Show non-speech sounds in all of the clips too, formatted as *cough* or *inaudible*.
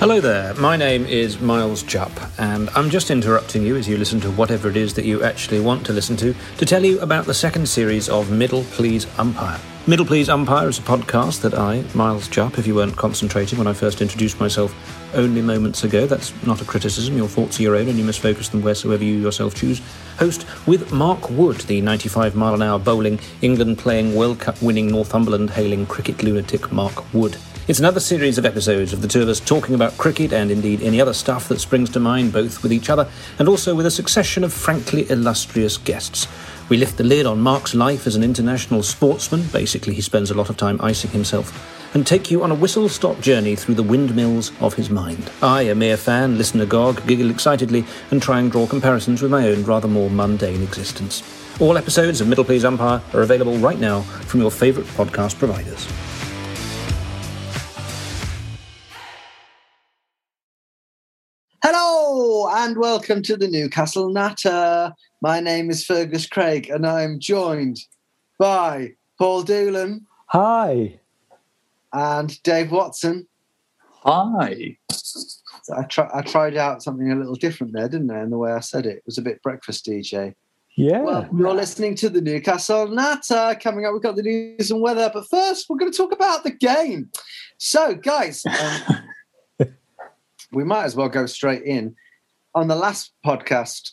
Hello there, my name is Miles Jupp, and I'm just interrupting you as you listen to whatever it is that you actually want to listen to to tell you about the second series of Middle Please Umpire. Middle Please Umpire is a podcast that I, Miles Jupp, if you weren't concentrating when I first introduced myself only moments ago, that's not a criticism, your thoughts are your own and you must focus them wheresoever you yourself choose, host with Mark Wood, the 95 mile an hour bowling, England playing World Cup winning Northumberland hailing cricket lunatic Mark Wood. It's another series of episodes of the two of us talking about cricket and indeed any other stuff that springs to mind, both with each other and also with a succession of frankly illustrious guests. We lift the lid on Mark's life as an international sportsman, basically, he spends a lot of time icing himself, and take you on a whistle stop journey through the windmills of his mind. I, a mere fan, listen agog, giggle excitedly, and try and draw comparisons with my own rather more mundane existence. All episodes of Middle Please Umpire are available right now from your favourite podcast providers. And welcome to the Newcastle Natter. My name is Fergus Craig and I'm joined by Paul Doolan Hi. and Dave Watson. Hi. So I, try, I tried out something a little different there, didn't I? In the way I said it, it was a bit breakfast DJ. Yeah. Well, you're listening to the Newcastle Natter. Coming up, we've got the news and weather. But first, we're going to talk about the game. So, guys, um, *laughs* we might as well go straight in. On the last podcast,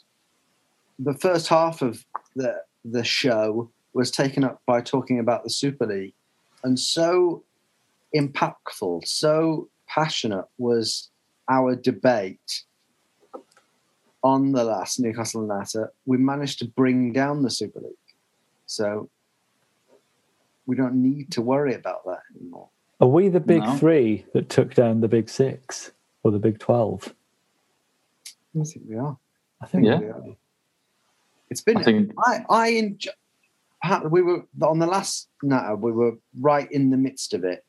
the first half of the the show was taken up by talking about the Super League, and so impactful, so passionate was our debate on the last Newcastle Natter. We managed to bring down the Super League, so we don't need to worry about that anymore. Are we the big No. three that took down the big six or the big 12? I think we are. I think Yeah. We are. It's been. I think I I enjoy, we were on the last natter. We were right in the midst of it.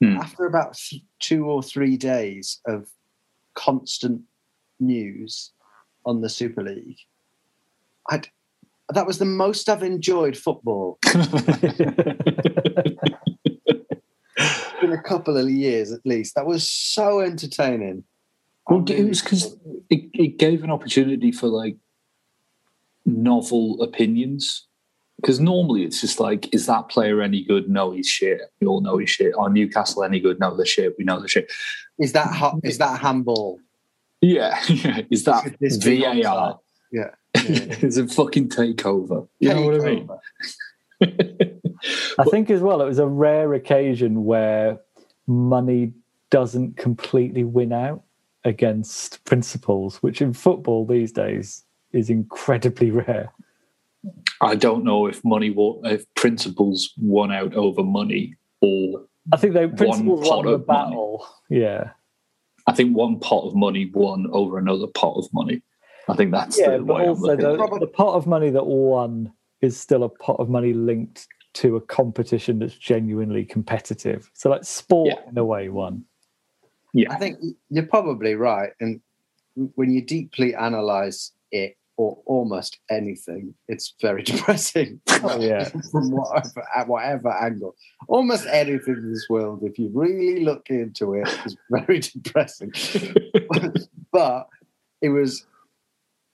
Hmm. After about th- two or three days of constant news on the Super League, I that was the most I've enjoyed football *laughs* in a couple of years at least. That was so entertaining. Well, I'm it was because it, it gave an opportunity for like novel opinions. Because normally it's just like, is that player any good? No, he's shit. We all know he's shit. Are Newcastle any good? No, they're shit. We know they're shit. is that ho- *laughs* is that handball? Yeah, *laughs* yeah. Is that Should VAR? offside? Yeah. yeah. Is it fucking takeover? You know what I mean? Takeover. *laughs* I think as well, it was a rare occasion where money doesn't completely win out against principles, which in football these days is incredibly *laughs* rare. I don't know if money, won, if principles won out over money, or I think they principles pot won the of money. battle. Yeah. I think one pot of money won over another pot of money. I think that's Yeah, the but way I'm also the, the pot of money that won is still a pot of money linked to a competition that's genuinely competitive. So like sport Yeah. in a way one. Yeah, I think you're probably right. And when you deeply analyze it or almost anything, it's very *laughs* depressing. Oh, yeah. *laughs* From whatever, at whatever angle. Almost anything in this world, if you really look into it, is *laughs* very depressing. but it was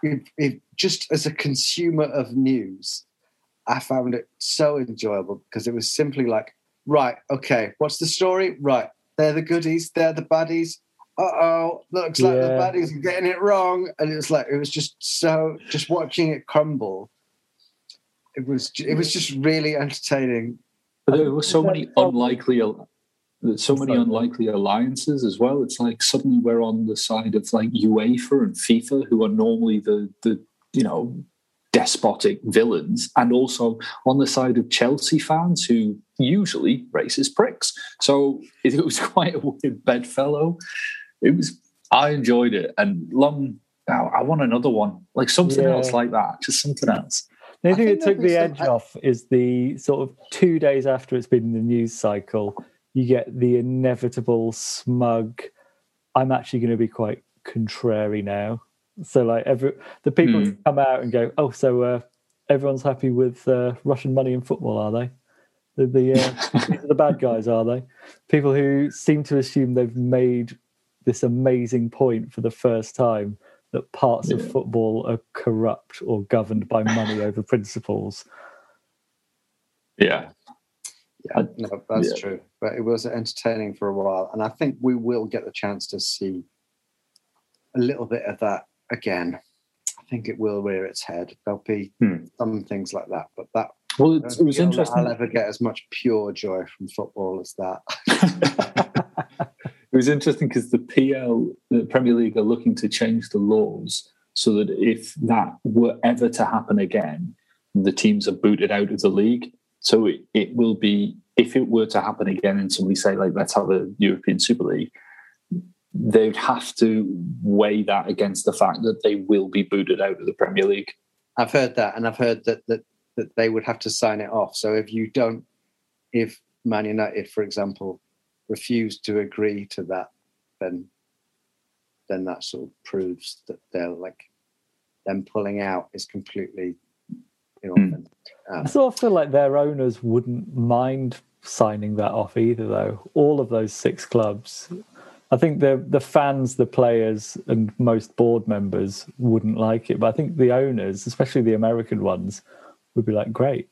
it, it, just as a consumer of news, I found it so enjoyable because it was simply like, right, okay, what's the story? Right, they're the goodies, they're the baddies. Uh oh, looks like the Yeah. baddies are getting it wrong, and it was like it was just so just watching it crumble. It was ju- it was just really entertaining. But there were so many unlikely, so many unlikely alliances as well. It's like suddenly we're on the side of like UEFA and FIFA, who are normally the the you know despotic villains, and also on the side of Chelsea fans who usually racist pricks. So *laughs* it, was quite a weird bedfellow. It was. I enjoyed it, and long. oh, I want another one, like something Yeah. else like that, just something else. The only thing that took the some- edge off is the sort of two days after it's been in the news cycle, you get the inevitable smug. I'm actually going to be quite contrary now. So like every the people who come out and go, oh, so uh, everyone's happy with uh, Russian money in football, are they? The, the uh, the bad *laughs* guys, are they? People who seem to assume they've made this amazing point for the first time that parts of football are corrupt or governed by money over *laughs* principles. Yeah, Yeah, no, that's yeah. true. But it was entertaining for a while, and I think we will get the chance to see a little bit of that again. I think it will rear its head. There'll be Hmm. some things like that, but that well, it, it was interesting. I'll ever get as much pure joy from football as that. *laughs* *laughs* It was interesting because the PL, the Premier League, are looking to change the laws so that if that were ever to happen again, the teams are booted out of the league. So it, it will be, if it were to happen again and somebody say, like, let's have a European Super League, they'd have to weigh that against the fact that they will be booted out of the Premier League. I've heard that, and I've heard that that that they would have to sign it off. So if you don't, if Man United, for example, refuse to agree to that, then then that sort of proves that they're like them pulling out is completely hmm. inauthentic. I sort of feel like their owners wouldn't mind signing that off either, though. All of those six clubs. I think the the fans, the players, and most board members wouldn't like it, but I think the owners, especially the American ones, would be like, "Great,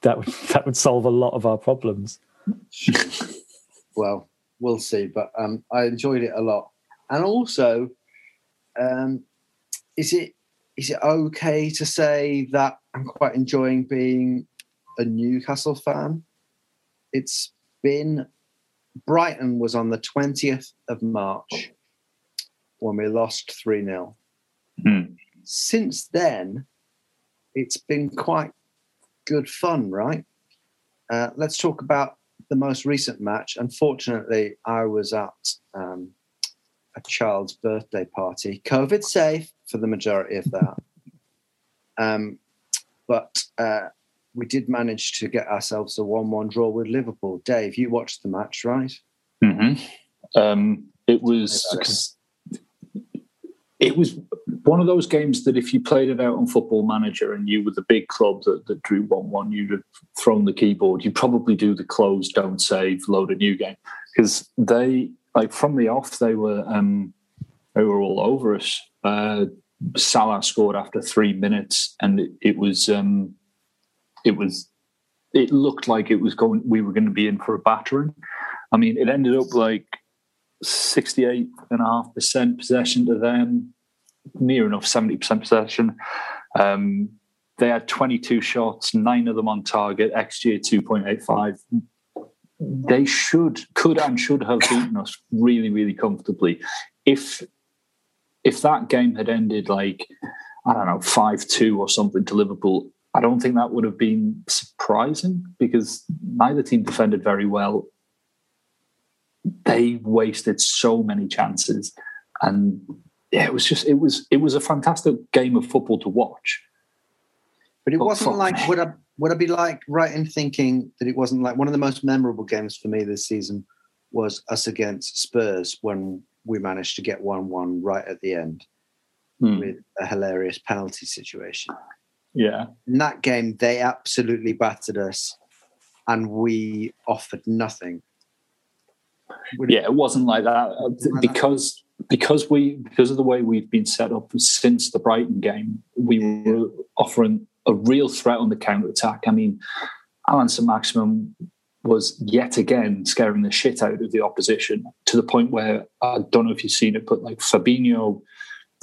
that would *laughs* that would solve a lot of our problems." *laughs* well, we'll see. But um, I enjoyed it a lot, and also, um, is it is it okay to say that I'm quite enjoying being a Newcastle fan? It's been Brighton was on the twentieth of March when we lost three 0 Hmm. Since then, it's been quite good fun, right? Uh, let's talk about the most recent match. Unfortunately, I was at um, a child's birthday party, COVID safe for the majority of that. *laughs* um, but uh, we did manage to get ourselves a 1 1 draw with Liverpool. Dave, you watched the match, right? Mm-hmm. Um, it was it. was one of those games that if you played it out on Football Manager and you were the big club that, that drew one one, you'd have thrown the keyboard. You'd probably do the close, don't save, load a new game because they like from the off they were um, they were all over us. Uh, Salah scored after three minutes, and it, it was um, it was it looked like it was going. We were going to be in for a battering. I mean, it ended up like 68.5% possession to them, near enough 70% possession. Um, they had 22 shots, nine of them on target, XG 2.85. They should, could and should have beaten us really, really comfortably. If if that game had ended like, I don't know, 5 2 or something to Liverpool, I don't think that would have been surprising because neither team defended very well they wasted so many chances and yeah it was just it was it was a fantastic game of football to watch But it Oh, wasn't like me. would I would I be like right in thinking that it wasn't like one of the most memorable games for me this season was us against Spurs when we managed to get one one right at the end Hmm. with a hilarious penalty situation. Yeah. In that game, they absolutely battered us, and we offered nothing. Would- Yeah, it wasn't like that th- because because we because of the way we've been set up since the Brighton game, we were offering a real threat on the counter attack. I mean, Alan St Maximin was yet again scaring the shit out of the opposition to the point where I don't know if you've seen it, but like Fabinho,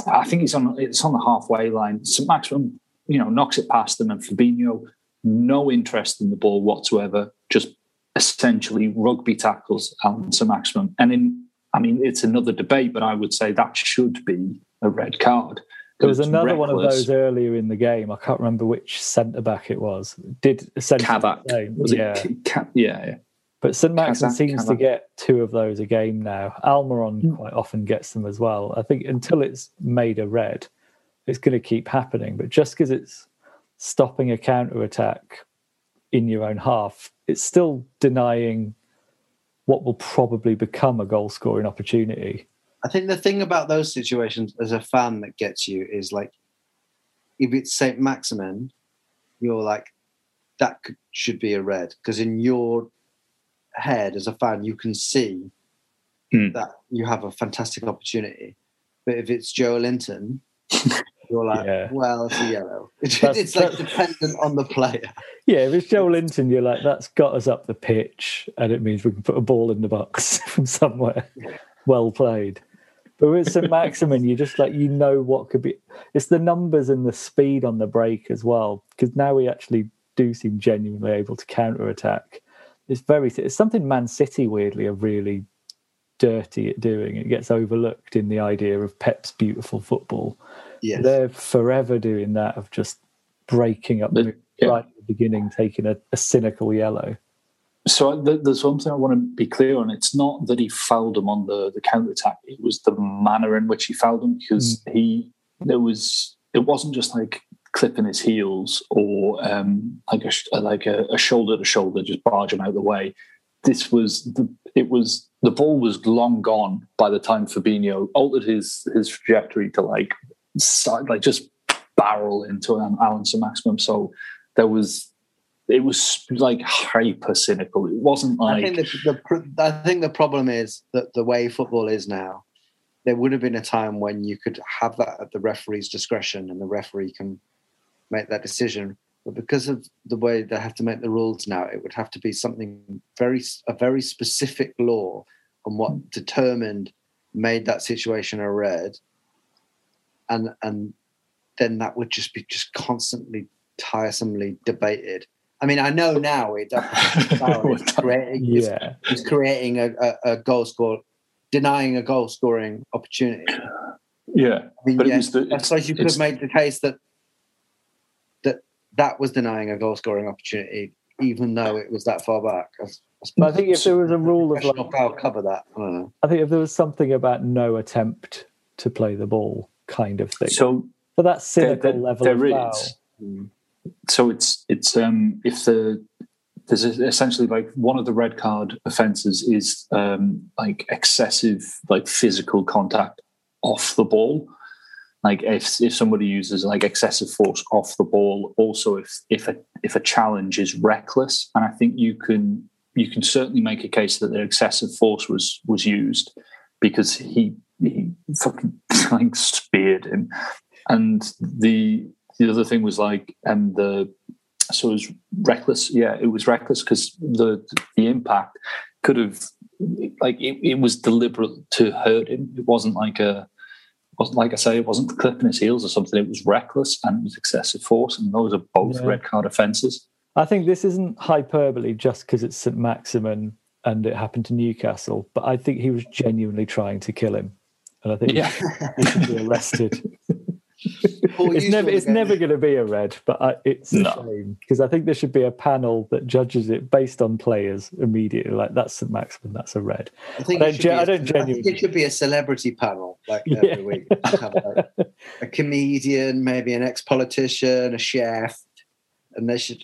I think he's on it's on the halfway line. St Maximin, you know, knocks it past them, and Fabinho, no interest in the ball whatsoever, just essentially rugby tackles Alan St Maximin. And in I mean, it's another debate, but I would say that should be a red card. There was another one of those earlier in the game. I can't remember which centre back it was. Did Kabak. Yeah. it? Ka- yeah, yeah. But St Maxim seems to get two of those a game now. Almiron hmm. quite often gets them as well. I think until it's made a red, it's going to keep happening. But just because it's stopping a counter attack in your own half, it's still denying what will probably become a goal scoring opportunity. I think the thing about those situations as a fan that gets you is like, if it's Saint Maximin, you're like, that could, should be a red because in your head as a fan, you can see Hmm. that you have a fantastic opportunity. But if it's Joelinton, *laughs* you're like, Yeah. well, it's a yellow. *laughs* It's, like dependent on the player. *laughs* Yeah, if it's Joelinton, you're like, that's got us up the pitch, and it means we can put a ball in the box *laughs* from somewhere. Well played. But with St. Maximin, you just like, you know what could be. It's the numbers and the speed on the break as well, because now we actually do seem genuinely able to counter attack. It's very, it's something Man City weirdly are really dirty at doing. It gets overlooked in the idea of Pep's beautiful football. Yes. They're forever doing that of just breaking up The- yeah. right at the beginning, taking a, a cynical yellow. So uh, th- there's one thing I want to be clear on. It's not that he fouled him on the, the counter attack. It was the manner in which he fouled him because mm. he there was it wasn't just like clipping his heels or um, like a uh, like a, a shoulder to shoulder, just barge him out of the way. This was the it was the ball was long gone by the time Fabinho altered his his trajectory to like side, like just barrel into um, Alan Maximin. So there was it was like hyper cynical. It wasn't I like think the, the I think the problem is that the way football is now, there would have been a time when you could have that at the referee's discretion, and the referee can make that decision. But because of the way they have to make the rules now, it would have to be something very a very specific law on what determined made that situation a red, and and then that would just be just constantly tiresomely debated. I mean, I know now it *laughs* it's creating, it's Yeah. is creating a, a, a goal score, denying a goal scoring opportunity. I yeah. mean, But it yeah, was the- I suppose you could it's- have made the case that that that was denying a goal scoring opportunity, even though it was that far back. I, s- I But I think if there was a rule of professional I'll cover that. I don't know. I think if there was something about no attempt to play the ball kind of thing. So but that there, cynical there- level there of is. foul. So it's it's um if the there's essentially like one of the red card offences is um like excessive like physical contact off the ball. Like if if somebody uses like excessive force off the ball, also if if a if a challenge is reckless, and I think you can you can certainly make a case that the excessive force was was used because he he fucking *laughs* like speared him, and the the other thing was like and the so it was reckless yeah it was reckless because the the impact could have like it, it was deliberate to hurt him it wasn't like a wasn't like I say, it wasn't clipping his heels or something. It was reckless and it was excessive force, and those are both Yeah. red card offences. I think this isn't hyperbole just because it's St Maximin and it happened to Newcastle, but I think he was genuinely trying to kill him, and I think Yeah. he should be arrested. *laughs* It's never, it's never going to be a red, but I, it's a shame because I think there should be a panel that judges it based on players immediately. Like that's St Maximin, that's a red. I think, I it don't should gen- be a- I don't I think genuinely- it should be a celebrity panel like *laughs* Yeah. every week. Have, like, a comedian, maybe an ex-politician, a chef, and they should.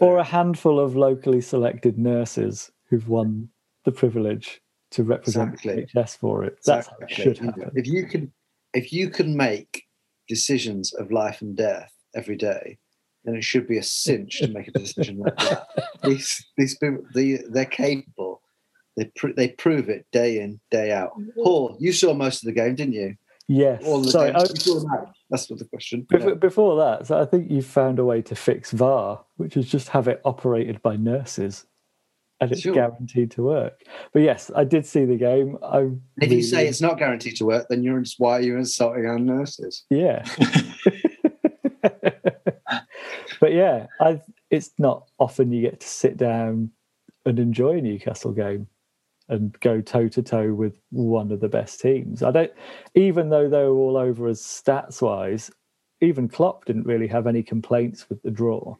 Or a handful of locally selected nurses who've won the privilege to represent Exactly. NHS for it. That's how it should happen. If you can, if you can make decisions of life and death every day, then it should be a cinch to make a decision like that. *laughs* These these people, they, they're capable. They pr- they prove it day in day out. Mm-hmm. Paul, you saw most of the game, didn't you? Yes. All the Sorry, games. I- You saw them out. That's what the question. Before, Yeah. before that, so I think you found a way to fix VAR, which is just have it operated by nurses, and it's Sure. guaranteed to work. But yes, I did see the game. I If you say it's not guaranteed to work, then you're why are you insulting our nurses? yeah, *laughs* *laughs* but yeah, I it's not often you get to sit down and enjoy a Newcastle game and go toe to toe with one of the best teams. I don't, even though they were all over us stats wise, even Klopp didn't really have any complaints with the draw.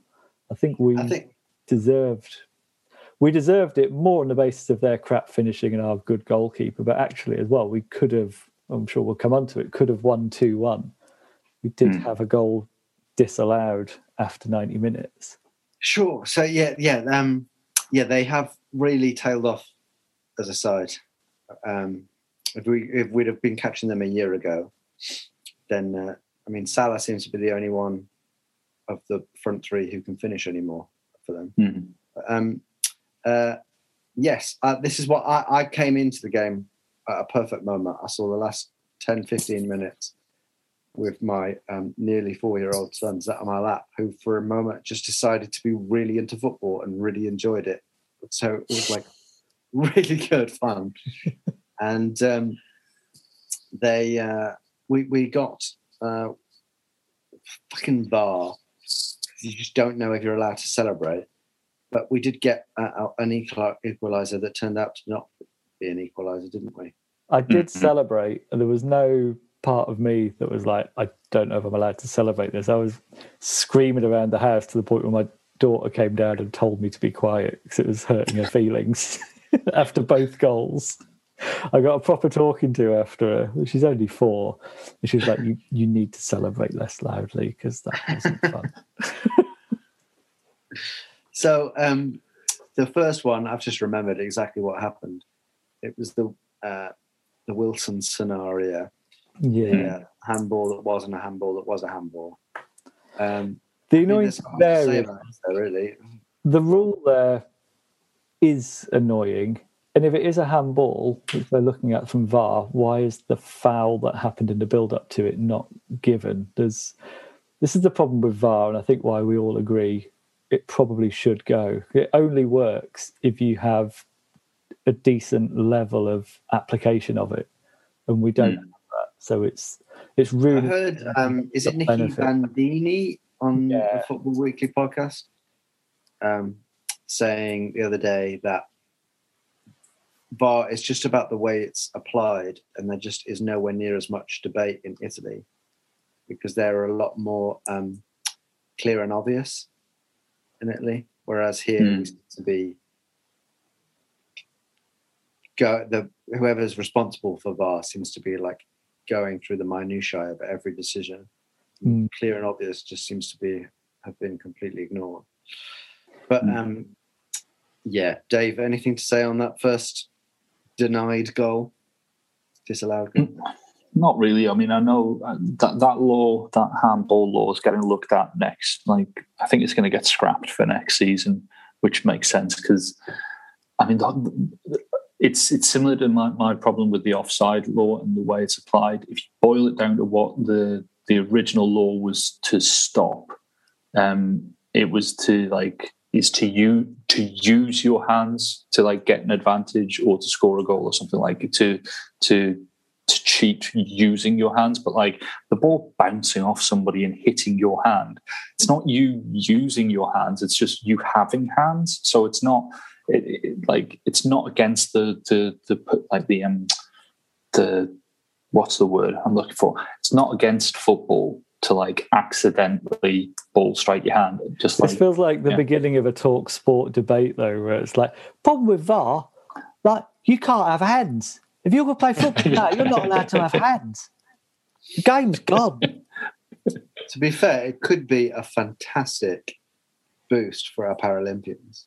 I think we I think deserved we deserved it more on the basis of their crap finishing and our good goalkeeper, but actually as well, we could have. I'm sure we'll come on to it. Could have won two one. We did Hmm. have a goal disallowed after 90 minutes. Sure. So yeah, yeah, um, yeah, they have really tailed off as a side. Um, if we if we'd have been catching them a year ago, then uh, I mean Salah seems to be the only one of the front three who can finish anymore for them. Mhm. Um, uh, yes, uh, this is what I, I came into the game at a perfect moment. I saw the last 10, 15 minutes with my um, nearly four year old son sat on my lap, who for a moment just decided to be really into football and really enjoyed it. So it was like *laughs* really good fun. *laughs* and um, they, uh, we, we got uh, fucking VAR. You just don't know if you're allowed to celebrate. But we did get uh, an equalizer that turned out to not be an equalizer, didn't we? I did Mhm. celebrate, and there was no part of me that was like, I don't know if I'm allowed to celebrate this. I was screaming around the house to the point where my daughter came down and told me to be quiet because it was hurting her feelings *laughs* after both goals. I got a proper talking to after her. She's only four. And she was like, you, you need to celebrate less loudly because that wasn't fun. *laughs* So um, the first one, I've just remembered exactly what happened. It was the uh, the Wilson scenario, Yeah. uh, handball that wasn't a handball that was a handball. Um, The annoying there's thing not much to there say is about this, though, really. the rule there is annoying. And if it is a handball, which they're looking at from VAR, why is the foul that happened in the build up to it not given? There's this is the problem with VAR, and I think why we all agree it probably should go. It only works if you have a decent level of application of it. And we don't have that. So it's it's I heard, um, is it the Nicky benefit. Bandini on the Football Weekly podcast um, saying the other day that VAR is just about the way it's applied, and there just is nowhere near as much debate in Italy because there are a lot more um, clear and obvious in Italy, whereas here Hmm. we seem to be go the whoever's responsible for VAR seems to be like going through the minutiae of every decision. Mm. Clear and obvious just seems to be have been completely ignored. But Mm. um, yeah, Dave, anything to say on that first denied goal, disallowed goal? Not really. I mean, I know that that law, that handball law, is getting looked at next. Like, I think it's going to get scrapped for next season, which makes sense because, I mean, the, it's it's similar to my, my problem with the offside law and the way it's applied. If you boil it down to what the the original law was to stop, um, it was to like is to you to use your hands to like get an advantage or to score a goal or something like it to to to cheat using your hands, but like the ball bouncing off somebody and hitting your hand, it's not you using your hands. It's just you having hands. So it's not it, it, like it's not against the the the like the um the what's the word I'm looking for? It's not against football to like accidentally ball strike your hand. Just like This feels like the yeah. beginning of a talk sport debate, though, where it's like, problem with VAR, like, you can't have hands. If you're going to play football now, you're not allowed to have *laughs* hands. The game's gone. to be fair, it could be a fantastic boost for our Paralympians.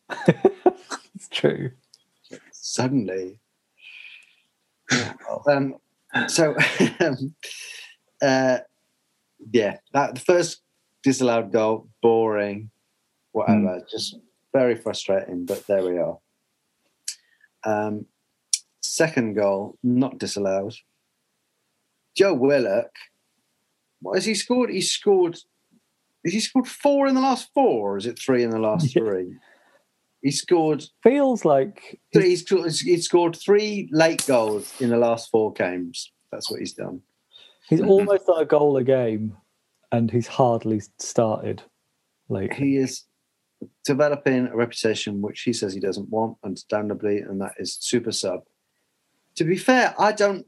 it's true. Suddenly, um, so *laughs* um, uh, yeah, that the first disallowed goal, boring, whatever, Hmm. just very frustrating. But there we are. Um, second goal, not disallowed. Joe Willock. What has he scored? He scored. Has he scored four in the last four, or is it three in the last three? He scored. Feels like he's, scored- he's scored three late goals in the last four games. That's what he's done. he's almost on a goal a game, and he's hardly started. Like He is developing a reputation which he says he doesn't want, understandably, and that is super sub. To be fair, I don't.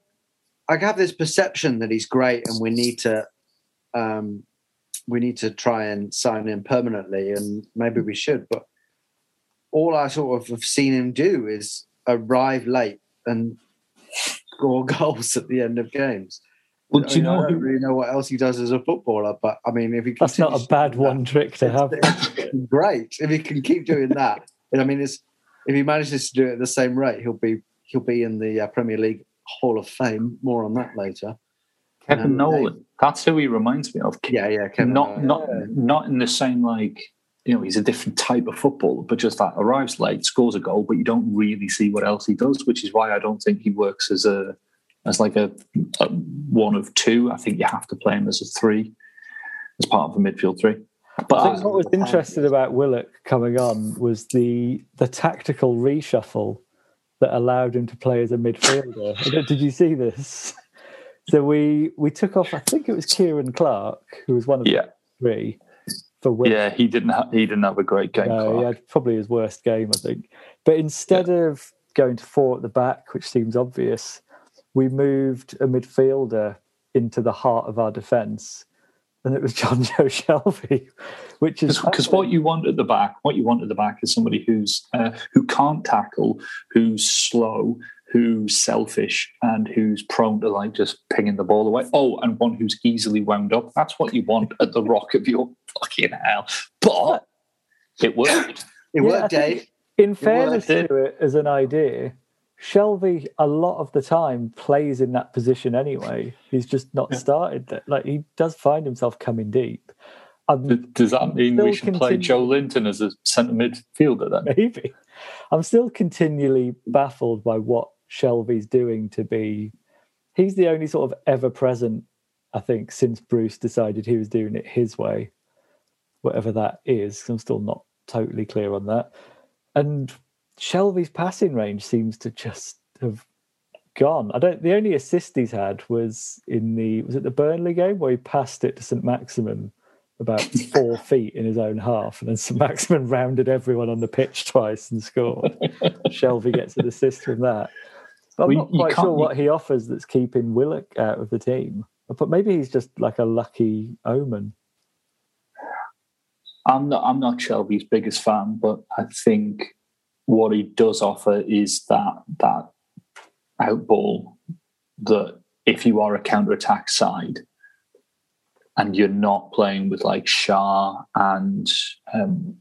I have this perception that he's great, and we need to, um, we need to try and sign him permanently, and maybe we should. But all I sort of have seen him do is arrive late and score *laughs* goals at the end of games. Well, I do you mean, I know don't who? really know what else he does as a footballer, but I mean, if he that's not a bad doing that- one trick to have. *laughs* great if he can keep doing that. I mean, it's, if he manages to do it at the same rate, he'll be he'll be in the uh, Premier League Hall of Fame. More on that later. Kevin Um, Nolan. That's who he reminds me of. Yeah, yeah. Kevin, not uh, not not in the same like you know he's a different type of footballer, but just that arrives late, scores a goal, but you don't really see what else he does, which is why I don't think he works as a as like a, a one of two. I think you have to play him as a three, as part of a midfield three. But I think I- what was interesting about Willock coming on was the the tactical reshuffle that allowed him to play as a midfielder. Did you see this? *laughs* So we we took off. I think it was Ciaran Clark, who was one of yeah, the three for Willock. yeah, he didn't ha- he didn't have a great game. No, he had probably his worst game, I think. But instead of going to four at the back, which seems obvious, we moved a midfielder into the heart of our defence, and it was John *laughs* Joe Shelvey, which is because what you want at the back, what you want at the back is somebody who's uh, who can't tackle, who's slow, who's selfish, and who's prone to like just pinging the ball away. Oh, and one who's easily wound up. That's what you want at the rock of your fucking hell. But it worked. it Yeah, worked, I Dave. in fairness worked. to it as an idea, Shelvey a lot of the time plays in that position anyway. He's just not started that. Like he does find himself coming deep. Does that mean we should play Joelinton as a centre midfielder then? maybe. I'm still continually baffled by what Shelvey's doing to be. He's the only sort of ever present, I think, since Bruce decided he was doing it his way, whatever that is. I'm still not totally clear on that. And Shelvey's passing range seems to just have gone. I don't. The only assist he's had was in the was it the Burnley game where he passed it to St Maximin about *laughs* four feet in his own half, and then St Maximin *laughs* rounded everyone on the pitch twice and scored. Shelvey gets an assist from that. But I'm not quite sure what he offers that's keeping Willock out of the team. But maybe he's just like a lucky omen. I'm not I'm not Shelvey's biggest fan, but I think what he does offer is that that outball that if you are a counter attack side and you're not playing with like Schär and um,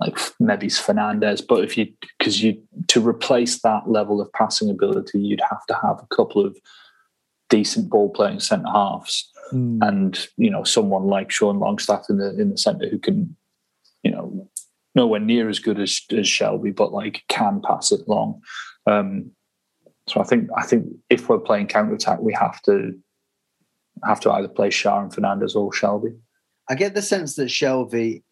like maybe Fernandez, but if you because you to replace that level of passing ability, you'd have to have a couple of decent ball playing centre halves Mm. and you know someone like Sean Longstaff in the in the centre who can, you know, nowhere near as good as as Shelvey, but like can pass it long. Um, so I think I think if we're playing counter attack, we have to have to either play Schär and Fernandez or Shelvey. I get the sense that Shelvey,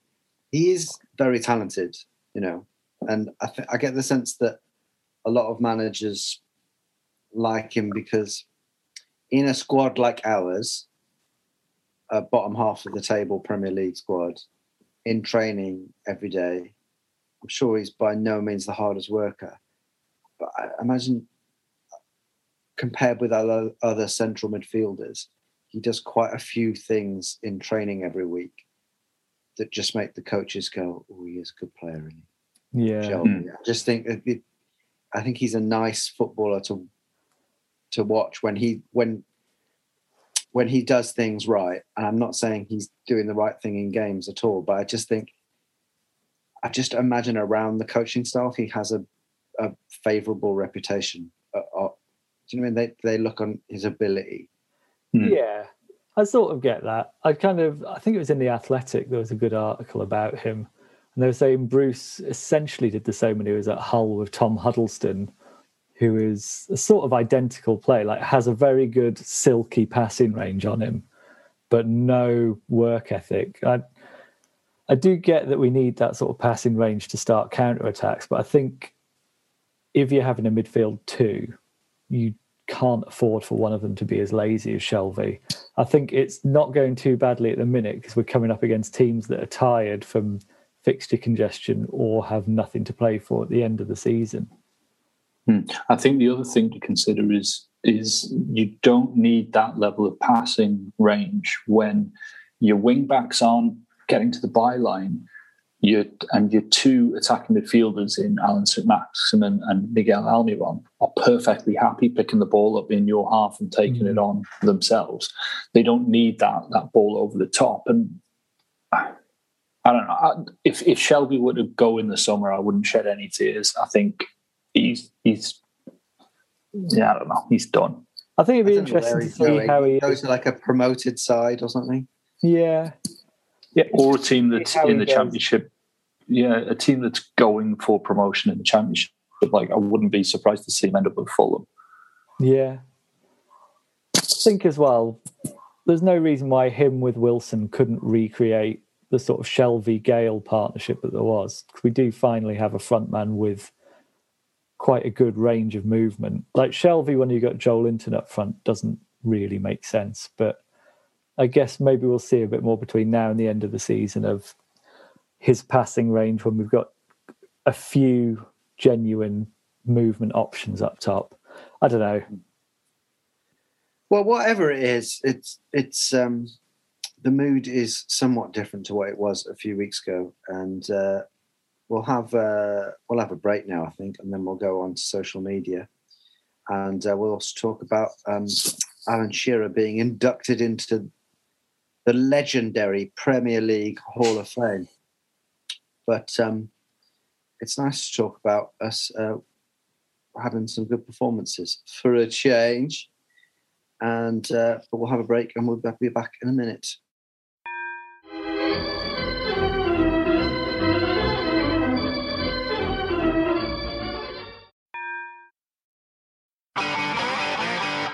he is very talented, you know, and I, th- I get the sense that a lot of managers like him because in a squad like ours, a bottom half of the table Premier League squad, in training every day, I'm sure he's by no means the hardest worker. But I imagine compared with other, other central midfielders, he does quite a few things in training every week that just make the coaches go, "Oh, he is a good player." Isn't he? Yeah. Shelvey. Hmm. I just think that it, I think he's a nice footballer to to watch when he when when he does things right. And I'm not saying he's doing the right thing in games at all, but I just think I just imagine around the coaching staff, he has a, a favourable reputation. Uh, uh, do you know what I mean? They they look on his ability. Hmm. Yeah, I sort of get that. I kind of, I think it was in the Athletic. There was a good article about him, and they were saying Bruce essentially did the same when he was at Hull with Tom Huddlestone, who is a sort of identical play. Like has a very good silky passing range on him, but no work ethic. I, I do get that we need that sort of passing range to start counter attacks, but I think if you're having a midfield two, you can't afford for one of them to be as lazy as Shelvey. I think it's not going too badly at the minute because we're coming up against teams that are tired from fixture congestion or have nothing to play for at the end of the season. Hmm. I think the other thing to consider is is you don't need that level of passing range when your wing backs aren't getting to the byline. You and your two attacking midfielders in Alan Saint-Maximin and Miguel Almiron are perfectly happy picking the ball up in your half and taking mm. it on themselves. They don't need that that ball over the top. And I don't know if if Shelvey were to go in the summer, I wouldn't shed any tears. I think he's he's yeah, I don't know. He's done. I think it'd be interesting to see going. how he goes to like a promoted side or something. Yeah, yeah, or a team that's in the goes. championship. Yeah, a team that's going for promotion in the championship. Like, I wouldn't be surprised to see him end up with Fulham. Yeah, I think as well. There's no reason why him with Wilson couldn't recreate the sort of Shelvey Gayle partnership that there was. We do finally have a frontman with quite a good range of movement. Like Shelvey, when you got Joel Joelinton up front, doesn't really make sense. But I guess maybe we'll see a bit more between now and the end of the season of his passing range when we've got a few genuine movement options up top. I don't know. Well, whatever it is, it's it's um, the mood is somewhat different to what it was a few weeks ago, and uh, we'll have uh, we'll have a break now, I think, and then we'll go on to social media, and uh, we'll also talk about um, Alan Shearer being inducted into the legendary Premier League Hall of Fame. But um, it's nice to talk about us uh, having some good performances for a change. And uh, but we'll have a break, and we'll be back in a minute.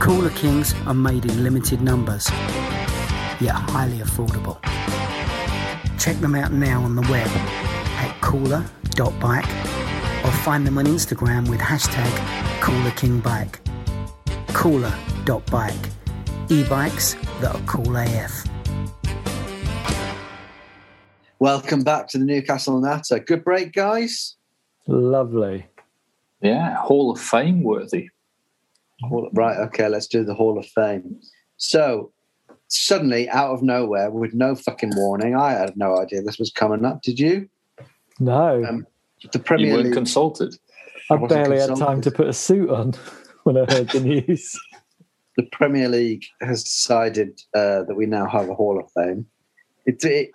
Cooler Kings are made in limited numbers, yet highly affordable. Check them out now on the web at cooler.bike or find them on Instagram with hashtag CoolerKingBike. Cooler.bike. E-bikes that are cool AF. Welcome back to the Newcastle Natter. Good break, guys. Lovely. Yeah, Hall of Fame worthy. Hall, right, okay, let's do the Hall of Fame. So, suddenly, out of nowhere, with no fucking warning, I had no idea this was coming up. Did you? No. Um, the Premier you weren't League. consulted. I, I barely consulted. had time to put a suit on *laughs* when I heard the news. the Premier League has decided uh, that we now have a Hall of Fame. It, it,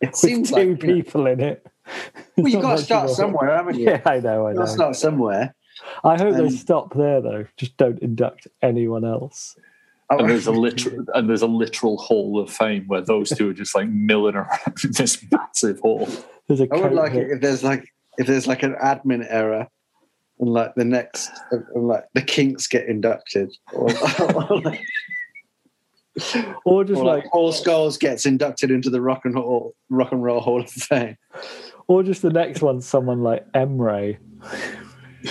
it With seems two like people know, in it. *laughs* Well, you've got to start somewhere, haven't you? Yeah, I know. I know. start somewhere. I hope Um, they stop there though. Just don't induct anyone else. Oh, And there's a literal and there's a literal hall of fame where those two are just like milling around in this massive hall. There's a I would like it if there's like if there's like an admin error, and like the next, and like the Kinks get inducted, or, or like, or just or like, like Paul Scholes gets inducted into the Rock and Roll Rock and Roll Hall of Fame. or just the next one, someone like Emre.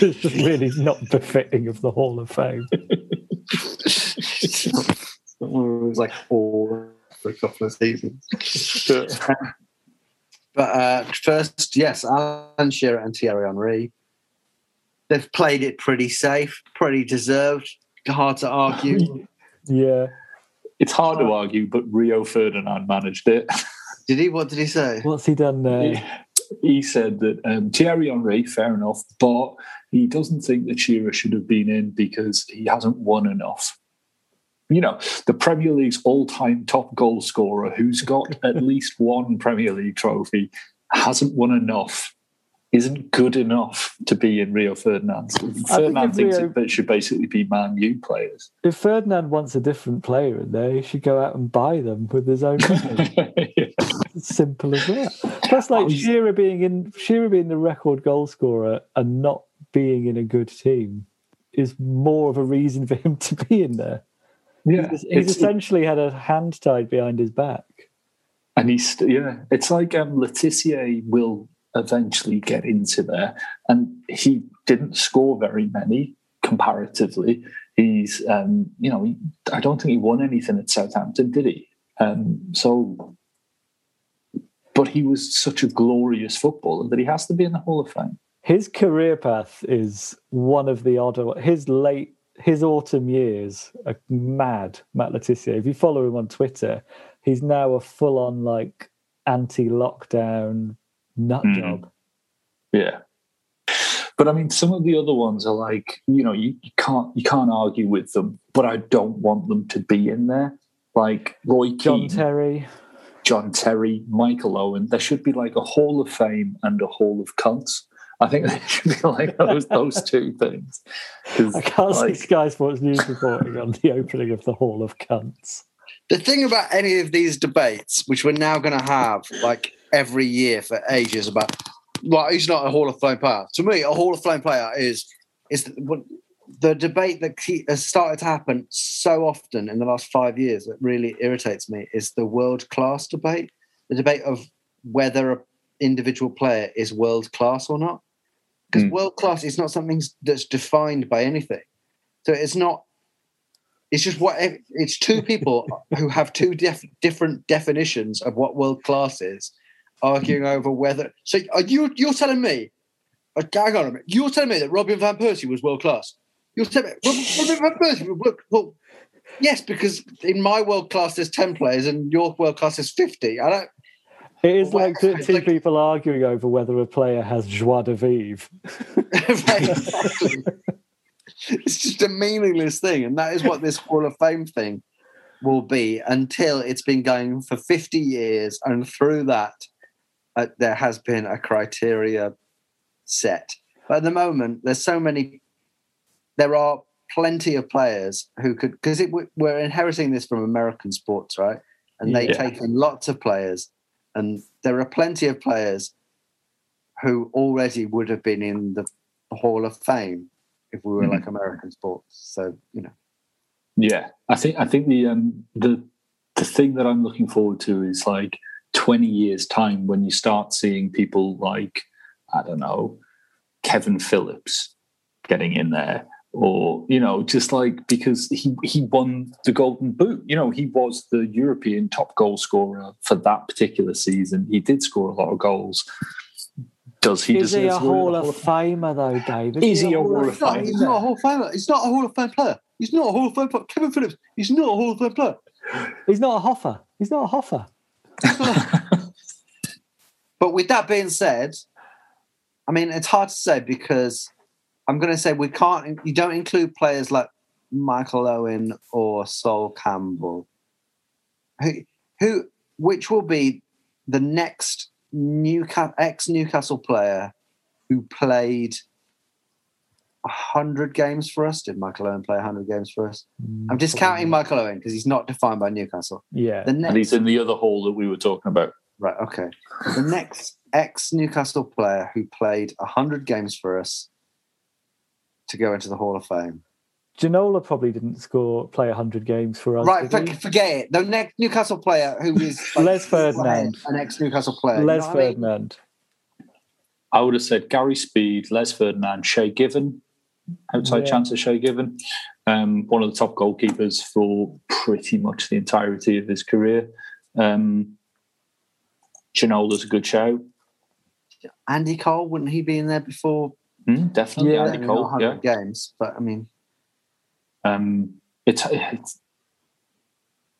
It's just really not befitting of the Hall of Fame. it was like four for a couple of seasons. But uh, first, yes, Alan Shearer and Thierry Henry. They've played it pretty safe, pretty deserved. Hard to argue. *laughs* Yeah. It's hard to argue, but Rio Ferdinand managed it. did he? What did he say? What's he done there? He, said that um, Thierry Henry, fair enough, but he doesn't think that Shearer should have been in because he hasn't won enough. You know, the Premier League's all time top goal scorer who's got *laughs* at least one Premier League trophy hasn't won enough, isn't good enough to be in Rio Ferdinand's. Ferdinand thinks Rio, it should basically be Man U players. If Ferdinand wants a different player in there, he should go out and buy them with his own money. *laughs* Simple as that. Plus, like Shearer being in Shearer being the record goal scorer and not being in a good team is more of a reason for him *laughs* to be in there. Yeah, he's, he's essentially had a hand tied behind his back. And he's yeah, it's like um, Le Tissier will eventually get into there, and he didn't score very many comparatively. He's um, you know, he, I don't think he won anything at Southampton, did he? Um, so, but he was such a glorious footballer that he has to be in the Hall of Fame. His career path is one of the odder. His late his autumn years are mad, Matt Le Tissier. If you follow him on Twitter, he's now a full on like anti lockdown nut mm. job. Yeah. But I mean, some of the other ones are like, you know, you, you can't you can't argue with them, but I don't want them to be in there. Like Roy John Keane, Terry, John Terry, Michael Owen. There should be like a Hall of Fame and a Hall of Cunts. I think they should be like those those two things. I can't like, see Sky Sports News reporting on the opening of the Hall of Cunts. The thing about any of these debates, which we're now going to have like every year for ages, about well, he's not a Hall of Fame player. To me, a Hall of Fame player is is the, debate that has started to happen so often in the last five years that really irritates me is the world class debate, the debate of whether an individual player is world class or not because mm. world class is not something that's defined by anything. So it's not. It's just what it's two people *laughs* who have two def, different definitions of what world class is, arguing over whether. So are you you're telling me? Uh, hang on a minute. You're telling me that Robin van Persie was world class. You're telling me Robin, van Persie well. Yes, because in my world class there's ten players, and your world class is fifty. I don't. It is like two, two like, people arguing over whether a player has joie de vivre. *laughs* *laughs* exactly. it's just a meaningless thing. And that is what this Hall of Fame thing will be until it's been going for 50 years. And through that, uh, there has been a criteria set. But at the moment, there's so many, there are plenty of players who could, because we're inheriting this from American sports, right? And they yeah. take in lots of players and there are plenty of players who already would have been in the Hall of Fame if we were mm-hmm. like American sports. So you know. Yeah, I think I think the um, the the thing that I'm looking forward to is like 20 years time when you start seeing people like I don't know Kevin Phillips getting in there or you know just like because he he won the golden boot. You know he was the european top goal scorer for that particular season. He did score a lot of goals. Does he is he a hall of famer though david? Is he a hall of famer? He's not a hall of famer. He's not a hall of fame player. He's not a hall of fame player. Kevin phillips he's not a hall of fame player. He's not a hoffer. He's not a hoffer. *laughs* But with that being said i mean it's hard to say because I'm going to say we can't. You don't include players like Michael Owen or Sol Campbell, who, who which will be the next Newcastle ex Newcastle player who played hundred games for us. Did Michael Owen play hundred games for us? Mm, I'm discounting Michael Owen because he's not defined by Newcastle. Yeah, the next, and he's in the other hall that we were talking about. Right. Okay. The next ex Newcastle player who played hundred games for us to go into the Hall of Fame. Ginola probably didn't score play hundred games for us. Right, for, forget it. The next Newcastle player who is *laughs* like, Les Ferdinand, an ex Newcastle player. Les you know Ferdinand. I, mean? I, would have said Gary Speed, Les Ferdinand, Shay Given, outside yeah. chance of Shay Given, um, one of the top goalkeepers for pretty much the entirety of his career. Um, Ginola's a good show. Andy Cole, wouldn't he be in there before? Mm, definitely, Yeah, Andy Cole. Yeah, games. But I mean, um, it's it's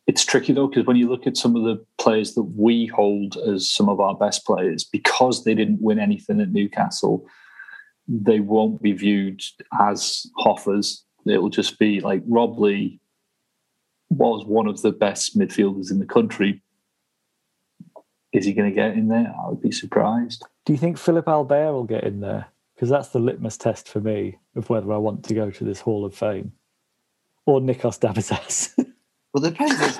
it's tricky though because when you look at some of the players that we hold as some of our best players, because they didn't win anything at Newcastle, they won't be viewed as Hoffers. It'll just be like Rob Lee was one of the best midfielders in the country. Is he going to get in there? I would be surprised. Do you think Philip Albert will get in there? Because that's the litmus test for me of whether I want to go to this Hall of Fame. Or Nikos Dabizas. *laughs* well, the depends. is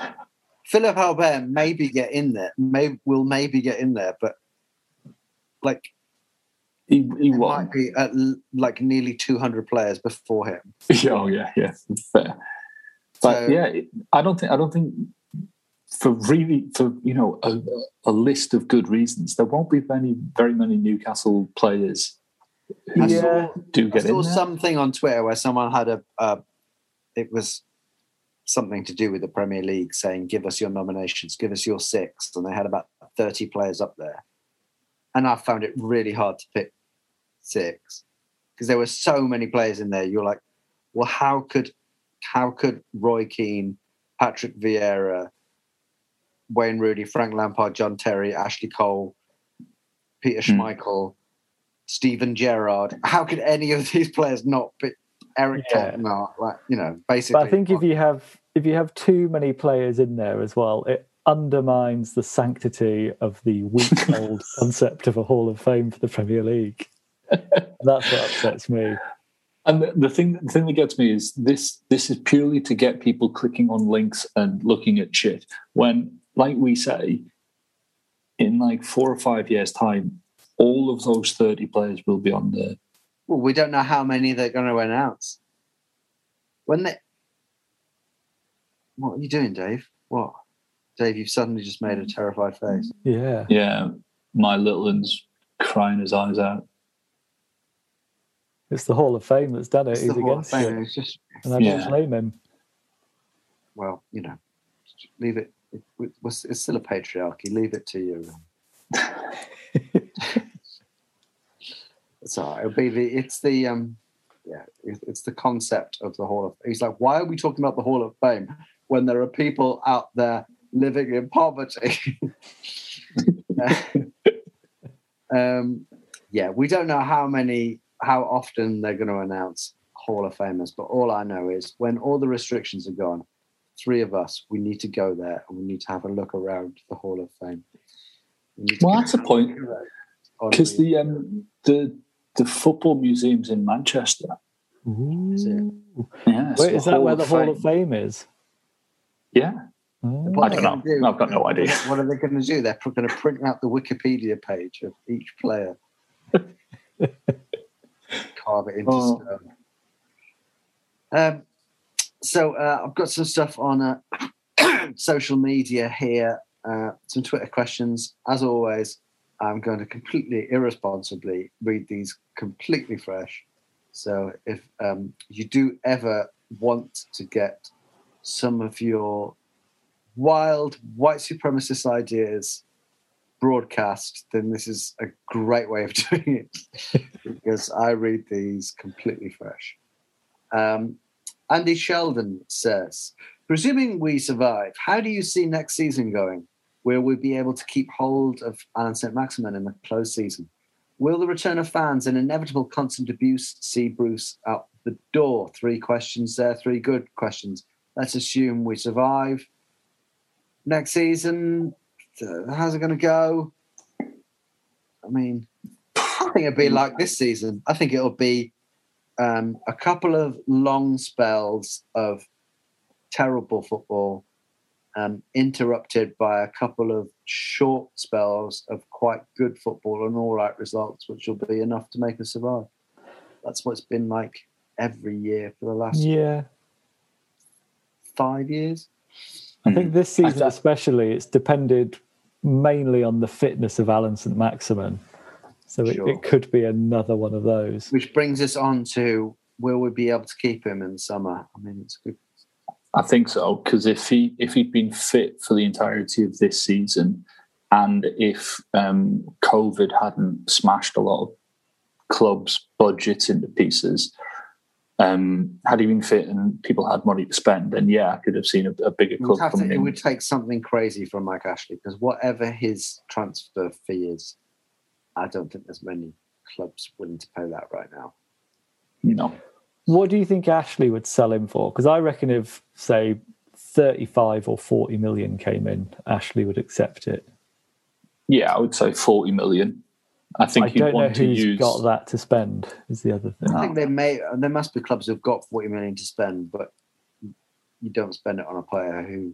Philip Albert maybe get in there. May will maybe get in there, but like He, he won. might be at like nearly two hundred players before him. *laughs* oh yeah, yeah, fair. But So- yeah, I don't think I don't think for really for you know a, a list of good reasons there won't be many very many Newcastle players who I Yeah. do I get in saw something on Twitter where someone had a, uh, it was something to do with the Premier League saying, give us your nominations, give us your six. And they had about 30 players up there. And I found it really hard to pick six because there were so many players in there. You're like, well, how could, how could Roy Keane, Patrick Vieira, Wayne Rooney, Frank Lampard, John Terry, Ashley Cole, Peter Hmm. Schmeichel, Steven Gerrard. How could any of *laughs* these players not be Eric Yeah. Cantona? Like, you know, basically. But I think if you have if you have too many players in there as well, it undermines the sanctity of the week old *laughs* concept of a Hall of Fame for the Premier League. That's what upsets me. And the, the thing the thing that gets me is this this is purely to get people clicking on links and looking at shit. When, like we say, in like four or five years' time, all of those 30 players will be on there. well, we don't know how many they're going to announce. When they. What are you doing, Dave? What? Dave, you've suddenly just made a terrified face. Yeah. Yeah, my little one's crying his eyes out. It's the Hall of Fame that's done it. It's He's the Hall of against Fame. it. It's just, And I Yeah. don't blame him. well, you know, leave it. it, it was- it's still a patriarchy. Leave it to you. *laughs* Right. It'll be the. It's the. Um, yeah, it's the concept of the Hall of. He's like, why are we talking about the Hall of Fame when there are people out there living in poverty? *laughs* um, yeah, we don't know how many, how often they're going to announce Hall of Famers, but all I know is when all the restrictions are gone, three of us, we need to go there and we need to have a look around the Hall of Fame. We Well, that's a point. Because the um, the the football museum's in Manchester. Is it? Yeah, Wait, is that where the Hall of Fame is? Yeah, Oh. I are don't they gonna know. I've got no idea. What are they going to do? They're going to print out the Wikipedia page of each player, *laughs* carve it into Oh. stone. Um, so uh, I've got some stuff on uh, *coughs* social media here. Uh, some Twitter questions. As always, I'm going to completely irresponsibly read these completely fresh. So if um, you do ever want to get some of your wild white supremacist ideas broadcast, then this is a great way of *laughs* doing it because I read these completely fresh. Um, Andy Sheldon says, presuming we survive, how do you see next season going? Will we be able to keep hold of Alan St. Maximin in the close season? Will the return of fans and inevitable constant abuse see Bruce out the door? Three questions there, three good questions. Let's assume we survive. Next season, uh, how's it going to go? I mean, I think it'll be like this season. I think it'll be um, a couple of long spells of terrible football, um, interrupted by a couple of short spells of quite good football and all right results, which will be enough to make us survive. That's what it's been like every year for the last Yeah. five years. I think this season, especially, it's depended mainly on the fitness of Alan St. Maximin. So it, Sure. it could be another one of those. Which brings us on to will we be able to keep him in summer? I mean, it's good. I think so because if he if he'd been fit for the entirety of this season, and if um, COVID hadn't smashed a lot of clubs' budgets into pieces, um, had he been fit and people had money to spend, then yeah, I could have seen a, a bigger club to, coming it would take something crazy from Mike Ashley because whatever his transfer fee is, I don't think there's many clubs willing to pay that right now. No. What do you think Ashley would sell him for? Because I reckon if, say, 35 or 40 million came in, Ashley would accept it. Yeah, I would say 40 million. I think I he'd don't know want to who's use. got that to spend, is the other thing. I think they may. There must be clubs who've got forty million to spend, but you don't spend it on a player who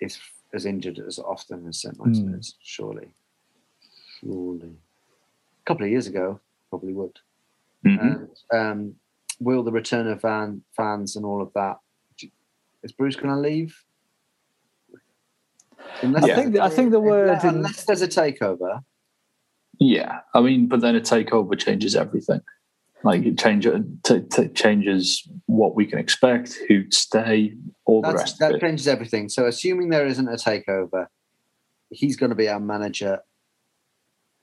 is as injured as often as St. Maximin Hmm. is. Surely, surely. A couple of years ago, probably would. Mhm. And um, will the return of fan, fans and all of that? Is Bruce going to leave? Unless I think- I think the word unless, unless there's a takeover. Yeah, I mean, but then a takeover changes everything. Like it change, uh, t- t- changes what we can expect, who'd stay, all the rest that of it. changes everything. So, assuming there isn't a takeover, he's going to be our manager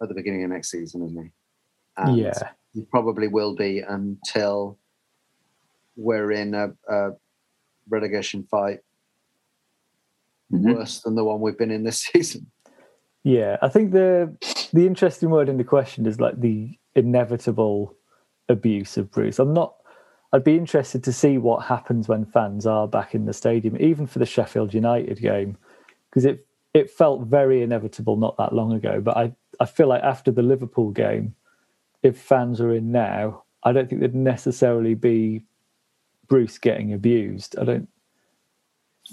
at the beginning of next season, isn't he? And Yeah. he probably will be until we're in a, a relegation fight Mhm. worse than the one we've been in this *laughs* season. Yeah, I think the the interesting word in the question is like the inevitable abuse of Bruce. I'm not. I'd be interested to see what happens when fans are back in the stadium, even for the Sheffield United game, because it it felt very inevitable not that long ago. But I I feel like after the Liverpool game, if fans are in now, I don't think they'd necessarily be Bruce getting abused. I don't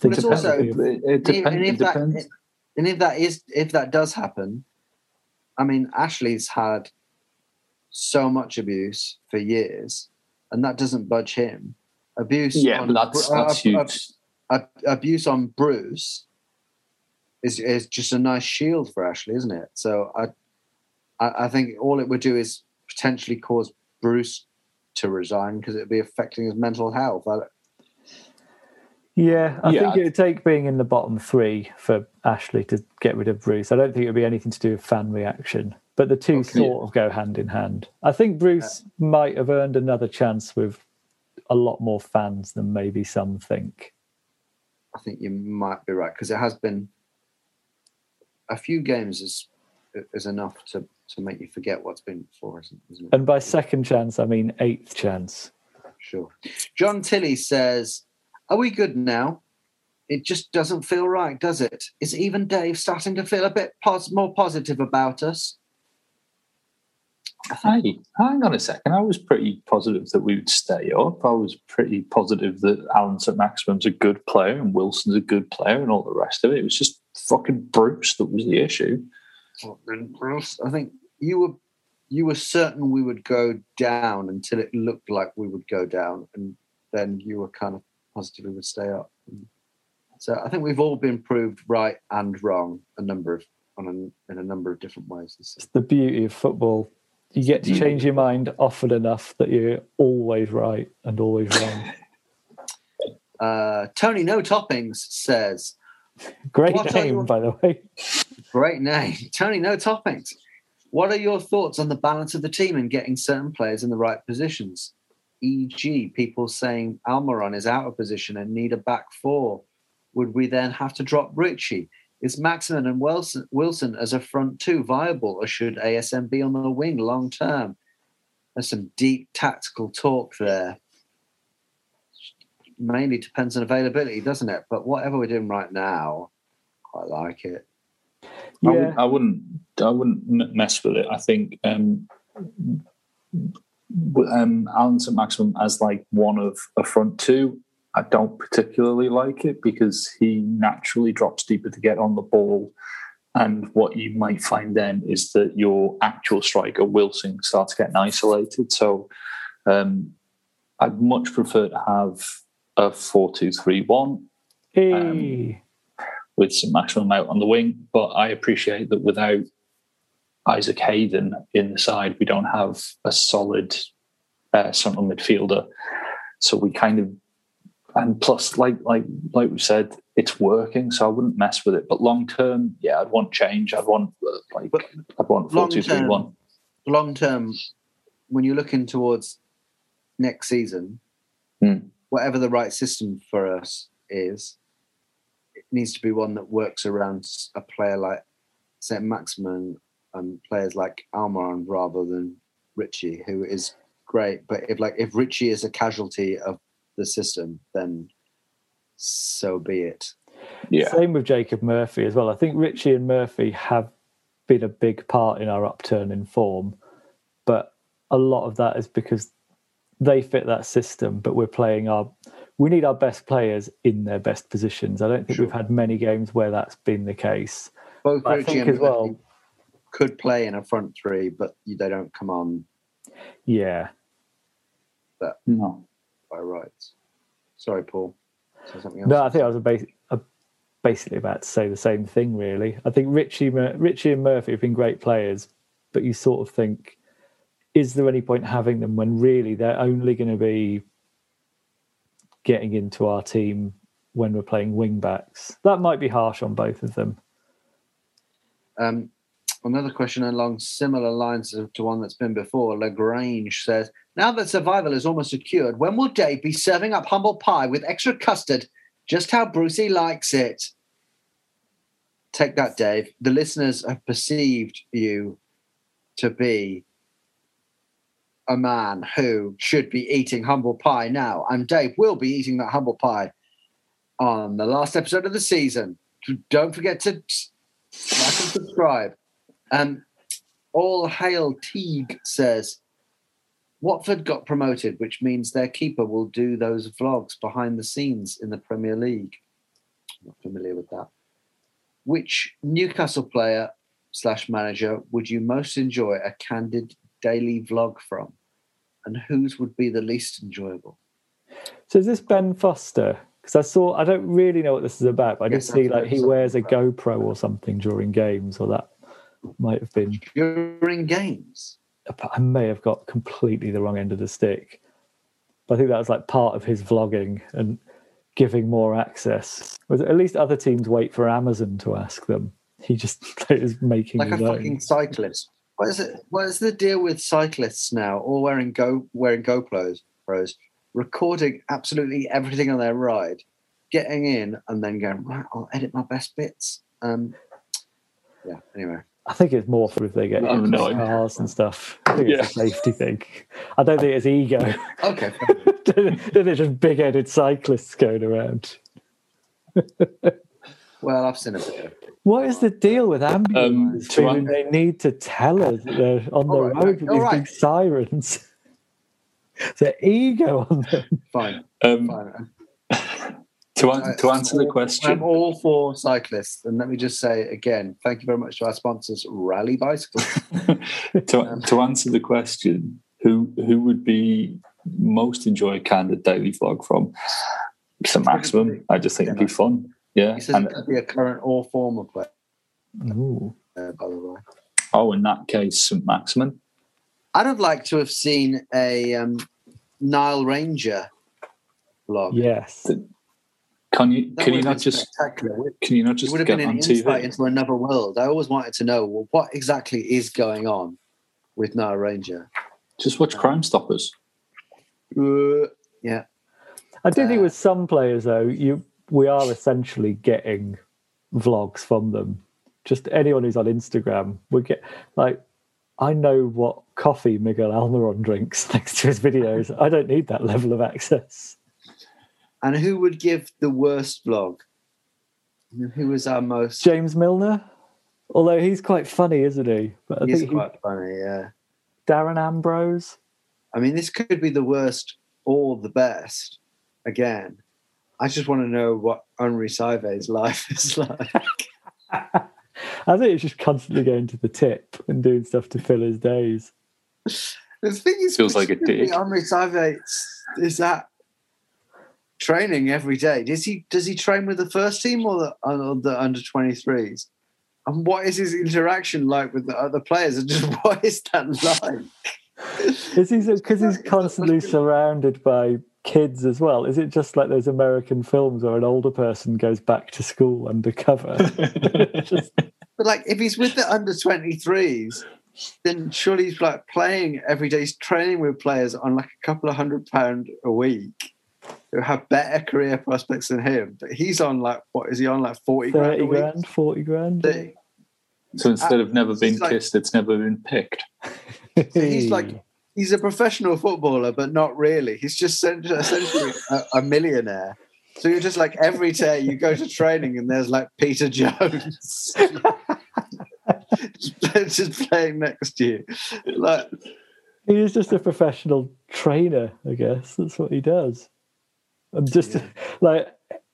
think it's also- would be a- It, it depends. and It if that, depends. and if that is if that does happen, I mean Ashley's had so much abuse for years, and that doesn't budge him. Abuse, yeah, on, but that's uh, that's uh, huge. ab- abuse on Bruce is is just a nice shield for Ashley, isn't it? So I, I, I think all it would do is potentially cause Bruce to resign because it'd be affecting his mental health. I, Yeah, I Yeah. think it would take being in the bottom three for Ashley to get rid of Bruce. I don't think it would be anything to do with fan reaction, but the two Okay. sort of go hand in hand. I think Bruce might have earned another chance with a lot more fans than maybe some think. I think you might be right because it has been a few games is is enough to to make you forget what's been before, isn't isn't it? And by second chance, I mean eighth chance. Sure. John Tilley says, Are we good now? It just doesn't feel right, does it? Is even Dave starting to feel a bit pos- more positive about us? Hey, hang on a second. I was pretty positive that we would stay up. I was pretty positive that Alan St. Maximin's a good player and Wilson's a good player and all the rest of it. It was just fucking Bruce that was the issue. Well, then, Bruce, I think you were you were certain we would go down until it looked like we would go down, and then you were kind of positive we would stay up. So I think we've all been proved right and wrong a number of on a, in a number of different ways. It's the beauty of football. You get to change your mind often enough that you're always right and always wrong. *laughs* Uh, Tony No Toppings says, Great What name, your- by the way. Great name. Tony, no topics. What are your thoughts on the balance of the team and getting certain players in the right positions? E.g., people saying Almiron is out of position and need a back four. Would we then have to drop Richie? Is Maximin and Wilson, Wilson as a front two viable, or should ASM be on the wing long term? There's some deep tactical talk there. Mainly depends on availability, doesn't it? But whatever we're doing right now, I like it. I, Yeah, wouldn't, I wouldn't. I wouldn't mess with it. I think um, w- um, Alan St Maximin as like one of a front two. I don't particularly like it because he naturally drops deeper to get on the ball, and what you might find then is that your actual striker Wilson starts getting isolated. So um, I'd much prefer to have a four-two-three-one Hey. with St Maximin out on the wing. But I appreciate that without Isaac Hayden in the side, we don't have a solid uh, central midfielder. So we kind of and plus, like like like we said, it's working, so I wouldn't mess with it. But long term, yeah, I'd want change. I'd want uh, like But I'd want four long two three term- one. long term, when you're looking towards next season, Hmm. Whatever the right system for us is, it needs to be one that works around a player like St. Maximin and players like Almiron rather than Richie, who is great. But if like if Richie is a casualty of the system, then so be it. Yeah, Same with Jacob Murphy as well. I think Richie and Murphy have been a big part in our upturn in form, but a lot of that is because they fit that system. But we're playing our, we need our best players in their best positions. I don't think we've had many games where that's been the case. Both I Richie think and as well- Murphy could play in a front three, but they don't come on Yeah, but no. by rights. Sorry, Paul. Something else. no, I think I was bas- uh, basically about to say the same thing. Really, I think Richie, Mur- Richie and Murphy have been great players, but you sort of think, is there any point having them when really they're only going to be getting into our team when we're playing wing backs? That might be harsh on both of them. Um, another question along similar lines to one that's been before. Lagrange says, "Now that survival is almost secured, when will Dave be serving up humble pie with extra custard, just how Brucey likes it?" Take that, Dave. The listeners have perceived you to be a man who should be eating humble pie now, and Dave will be eating that humble pie on the last episode of the season. Don't forget to like and subscribe. Um, All Hail Teague says Watford got promoted, which means their keeper will do those vlogs behind the scenes in the Premier League. I'm Not familiar with that. Which Newcastle player slash manager would you most enjoy a candid daily vlog from? And whose would be the least enjoyable? So is this Ben Foster? Because I saw, I don't really know what this is about, but I did Yes, see like he wears a GoPro or something during games, or that might have been. During games. I may have got completely the wrong end of the stick, but I think that was like part of his vlogging and giving more access. Was at least other teams wait for Amazon to ask them. He just *laughs* is making like a fucking cyclist. What is it? What is the deal with cyclists now? All wearing go wearing GoPros, pros, recording absolutely everything on their ride, getting in, and then going right. I'll edit my best bits. Um, yeah. Anyway, I think it's more for if they get I have into no idea. cars and stuff. I think it's a safety thing. I don't think it's ego. okay. *laughs* They're just big-headed cyclists going around. *laughs* well, I've seen a bit. What is the deal with ambulances? to feeling un- they need to tell us they're on the All right, road with these right. big sirens. *laughs* the ego on them. Fine. Um, Fine. *laughs* to an- to answer the question, I'm all for cyclists, and let me just say again, thank you very much to our sponsors, Rally Bicycles. *laughs* to, to answer the question, who who would be most enjoy a candid daily vlog from? It's St Maximin. I just think it'd be fun. Yeah. He says And it could be a current or former player, Ooh. uh, by the way. oh, in that case, St. Maximin. I'd have liked to have seen a um, Nile Ranger vlog. Yes. Can you That can you not just can you not just would have get been on an insight TV? into another world. I always wanted to know well, what exactly is going on with Nile Ranger. Just watch Crime Stoppers. Uh, yeah, I do think Uh, with some players though, you we are essentially getting vlogs from them. Just anyone who's on Instagram, we get like I know what coffee Miguel Almiron drinks *laughs* thanks to his videos. I don't need that level of access. and who would give the worst vlog? Who was our most? James Milner, although he's quite funny, isn't he? But I He's think he, quite funny. Yeah, Darren Ambrose. I mean, this could be the worst or the best. Again, I just want to know what Henri Saivet's life is *laughs* like. I think it's just constantly going to the tip and doing stuff to fill his days. The thing is, Feels like a presumably dick. Henri Saivet is that training every day. Does he does he train with the first team or the, or the under twenty threes? And what is his interaction like with the other players? And *laughs* just what is that like? Is he because he's constantly surrounded by kids as well? Is it just like those American films where an older person goes back to school undercover? *laughs* just, But like, if he's with the under 23s, then surely he's like playing every day. He's training with players on like a couple of hundred pound a week who have better career prospects than him. But he's on like, what is he on? Like 40 grand a 30 week? grand, 40 grand. 30. So instead of never been It's like- kissed, it's never been picked. So he's like, *laughs* he's a professional footballer, but not really. He's just essentially a, a millionaire. So you're just like every day you go to training and there's like Peter Jones *laughs* just, playing next to you. Like, He is just a professional trainer, I guess. That's what he does. And just like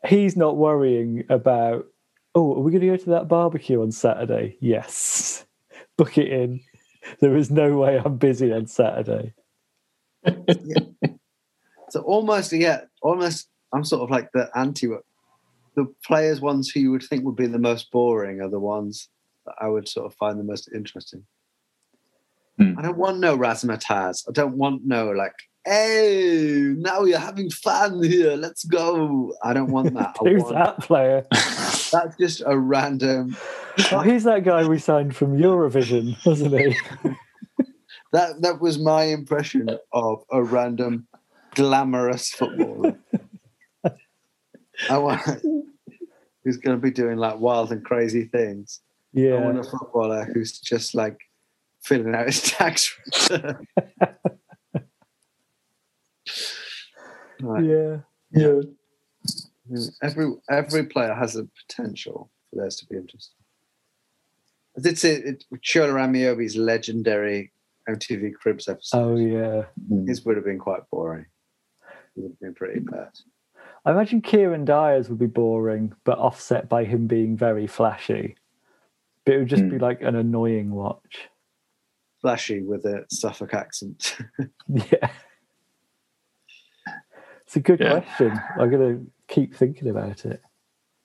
he's not worrying about, oh, are we going to go to that barbecue on Saturday? Yes. *laughs* Book it in. There is no way I'm busy on Saturday. *laughs* so almost, yeah, almost, I'm sort of like the anti. The players, ones who you would think would be the most boring, are the ones that I would sort of find the most interesting. Hmm. I don't want no razzmatazz. I don't want no like, hey, now you're having fun here. Let's go. I don't want that. *laughs* Who's want, that player? *laughs* That's just a random. oh, he's that guy we signed from Eurovision, *laughs* wasn't he? *laughs* That that was my impression of a random glamorous footballer. I want who's *laughs* going to be doing like wild and crazy things. Yeah, I want a footballer who's just like filling out his tax return. Right. Yeah. Yeah. Every every player has a potential for theirs to be interesting. I did say it, Shola Ameobi's legendary MTV Cribs episode. Oh, yeah. Mm. His would have been quite boring. It would have been pretty bad. I imagine Kieron Dyer's would be boring, but offset by him being very flashy. But it would just be mm. like an annoying watch. Flashy with a Suffolk accent. *laughs* *laughs* Yeah. It's a good Yeah. question. I'm going to keep thinking about it.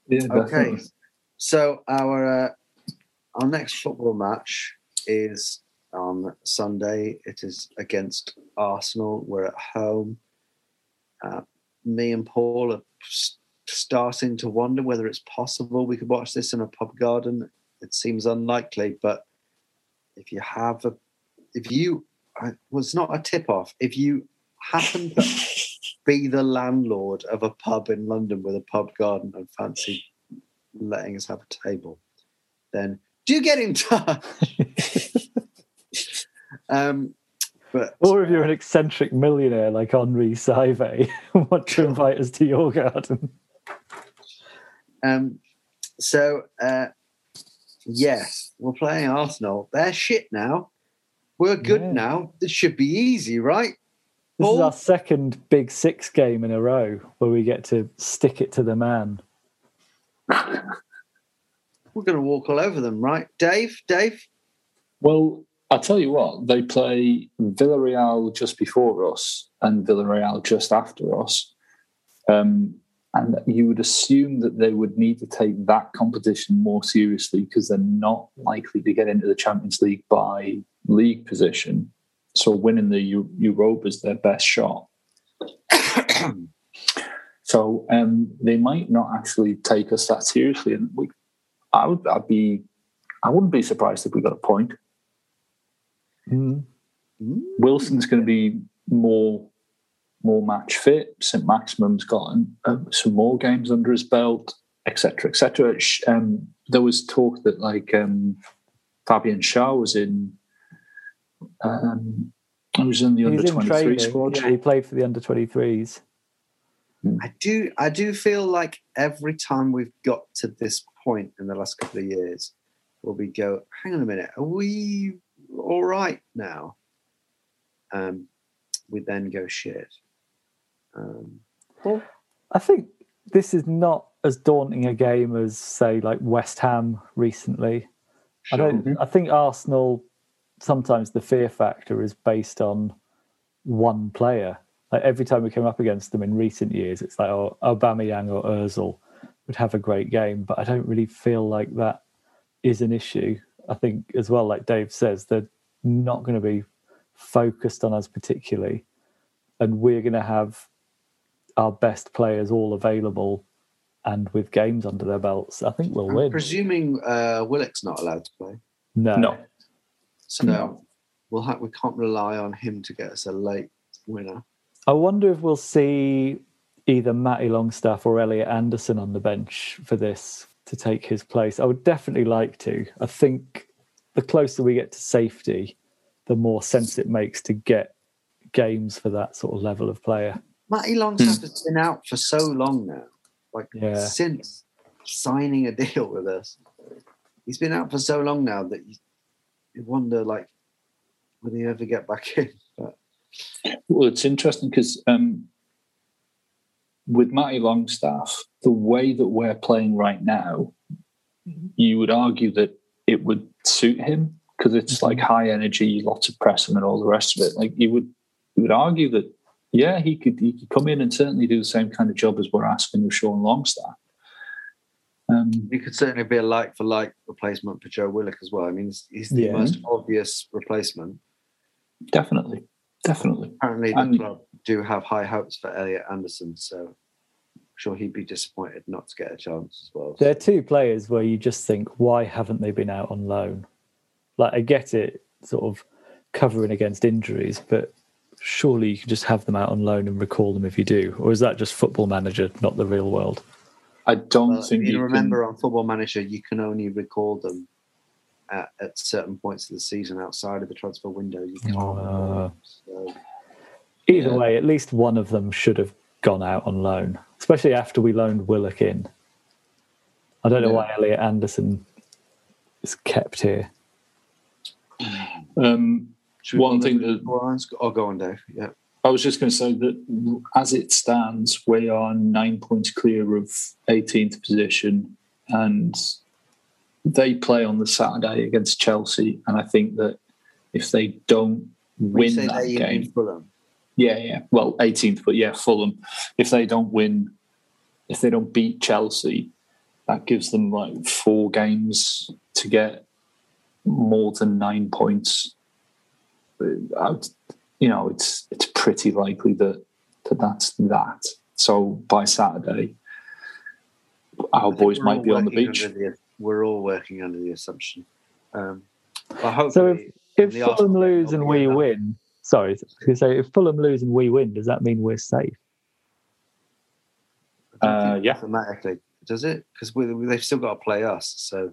Yeah, okay. So our uh, our next football match is on Sunday. It is against Arsenal. We're at home. Uh, me and Paul are s- starting to wonder whether it's possible we could watch this in a pub garden. It seems unlikely, but if you have a, if you, I- well, it's not a tip off. If you happen to *laughs* be the landlord of a pub in London with a pub garden and fancy letting us have a table, then do get in touch. *laughs* um, but Or if you're an eccentric millionaire like Henri Saivet *laughs* want to invite us to your garden. um, so uh, yes, we're playing Arsenal. They're shit now. We're good Yeah. now. This should be easy, right? This is our second big six game in a row where we get to stick it to the man. *laughs* We're going to walk all over them, right? Dave, Dave. Well, I'll tell you what, they play Villarreal just before us and Villarreal just after us. Um, and you would assume that they would need to take that competition more seriously because they're not likely to get into the Champions League by league position. So winning the Eu- Europa is their best shot. *coughs* so um, they might not actually take us that seriously. And we, I would, I'd be, I wouldn't be surprised if we got a point. Mm. Wilson's going to be more more match fit. St Maximin's got uh, some more games under his belt, etc., etc. Um, there was talk that like um, Fabian Schär was in. Um, I was in the He's under in twenty training. three squad. Yeah, he played for the under 23s. I do I do feel like every time we've got to this point in the last couple of years where we go, hang on a minute, are we all right now? Um, we then go shit. Um, I think this is not as daunting a game as, say, like West Ham recently. I don't. I think Arsenal sometimes the fear factor is based on one player. Like every time we came up against them in recent years, it's like oh, Aubameyang or Özil would have a great game, but I don't really feel like that is an issue. I think as well, like Dave says, they're not going to be focused on us particularly, and we're going to have our best players all available and with games under their belts, I think we'll I'm win. presuming uh, Willock's not allowed to play. no. No. So No. we'll ha- we can't rely on him to get us a late winner. I wonder if we'll see either Matty Longstaff or Elliot Anderson on the bench for this to take his place. I would definitely like to. I think the closer we get to safety, the more sense it makes to get games for that sort of level of player. Matty hmm. Longstaff has been out for so long now, like Yeah. since signing a deal with us. He's been out for so long now that you, you wonder, like, will he ever get back in? *laughs* But Well, it's interesting because um, with Matty Longstaff, the way that we're playing right now, you would argue that it would suit him because it's like high energy, lots of pressing, and all the rest of it. Like you would, you would argue that yeah, he could he could come in and certainly do the same kind of job as we're asking of Sean Longstaff. He could certainly be a like for like replacement for Joe Willock as well. I mean, he's, he's the Yeah. most obvious replacement. definitely, definitely. Apparently, the And- club do have high hopes for Elliot Anderson, so I'm sure he'd be disappointed not to get a chance as well. There are two players where you just think, why haven't they been out on loan? Like, I get it, sort of covering against injuries, but surely you can just have them out on loan and recall them if you do. Or is that just football manager, not the real world? I don't Well, think you you remember Can, on Football Manager, you can only recall them at, at certain points of the season outside of the transfer window. You can't. Ah. so, Either Yeah. way, at least one of them should have gone out on loan, especially after we loaned Willock in. I don't know Yeah. why Elliot Anderson is kept here. um, One thing to the that- lines? Oh, go on, Dave. Yeah. I was just going to say that as it stands, we are nine points clear of 18th position, and they play on the Saturday against Chelsea. And I think that if they don't win that game, Fulham. yeah, yeah, well, 18th, but yeah, Fulham. If they don't win, if they don't beat Chelsea, that gives them like four games to get more than nine points. I would- you know, it's it's pretty likely that, that that's that. So by Saturday, our boys might be on the beach. the- we're all working under the assumption. Um, but hopefully, So if, if Fulham Arsenal lose and we enough. win, sorry, I was gonna say if Fulham lose and we win, does that mean we're safe? Uh, yeah. Mathematically, does it? Because they've still got to play us. So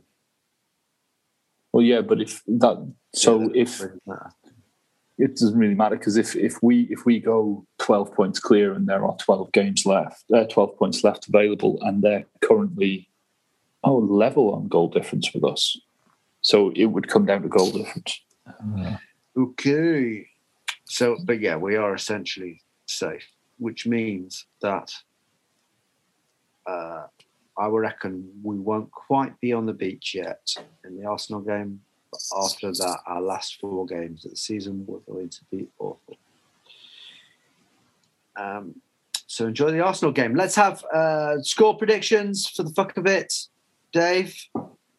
Well, yeah, but if that, so yeah, that if doesn't matter. It doesn't really matter because if if we if we go 12 points clear and there are 12 games left there uh, 12 points left available and they're currently oh level on goal difference with us so it would come down to goal difference Okay. So, but yeah, we are essentially safe, which means that uh, I reckon we won't quite be on the beach yet in the Arsenal game. But after that, our last four games of the season were going to be awful. Um, so enjoy the Arsenal game. Let's have uh, score predictions for the fuck of it. Dave,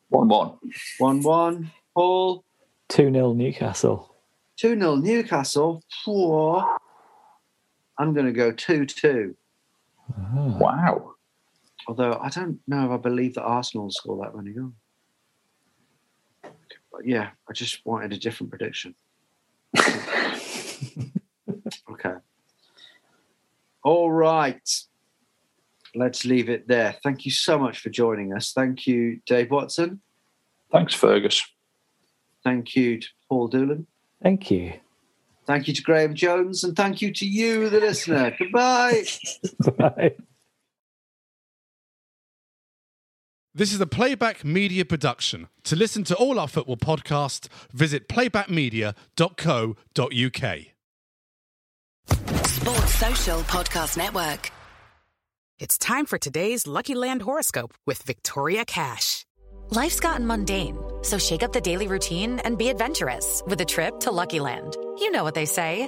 1 1 1 1. Paul, 2 0 Newcastle. 2 0 Newcastle. Four. I'm going to go 2 2. wow Although I don't know if I believe that Arsenal will score that many goals. But yeah, I just wanted a different prediction. *laughs* okay. All right. Let's leave it there. Thank you so much for joining us. Thank you, Dave Watson. thanks fergus Thank you to Paul Doolan. Thank you. Thank you to Graham Jones. And thank you to you, the listener. *laughs* Goodbye. Bye. This is a Playback Media production. To listen to all our football podcasts, visit playbackmedia.co.uk. Sports Social Podcast Network. It's time for today's Lucky Land horoscope with Victoria Cash. Life's gotten mundane, so shake up the daily routine and be adventurous with a trip to Lucky Land. You know what they say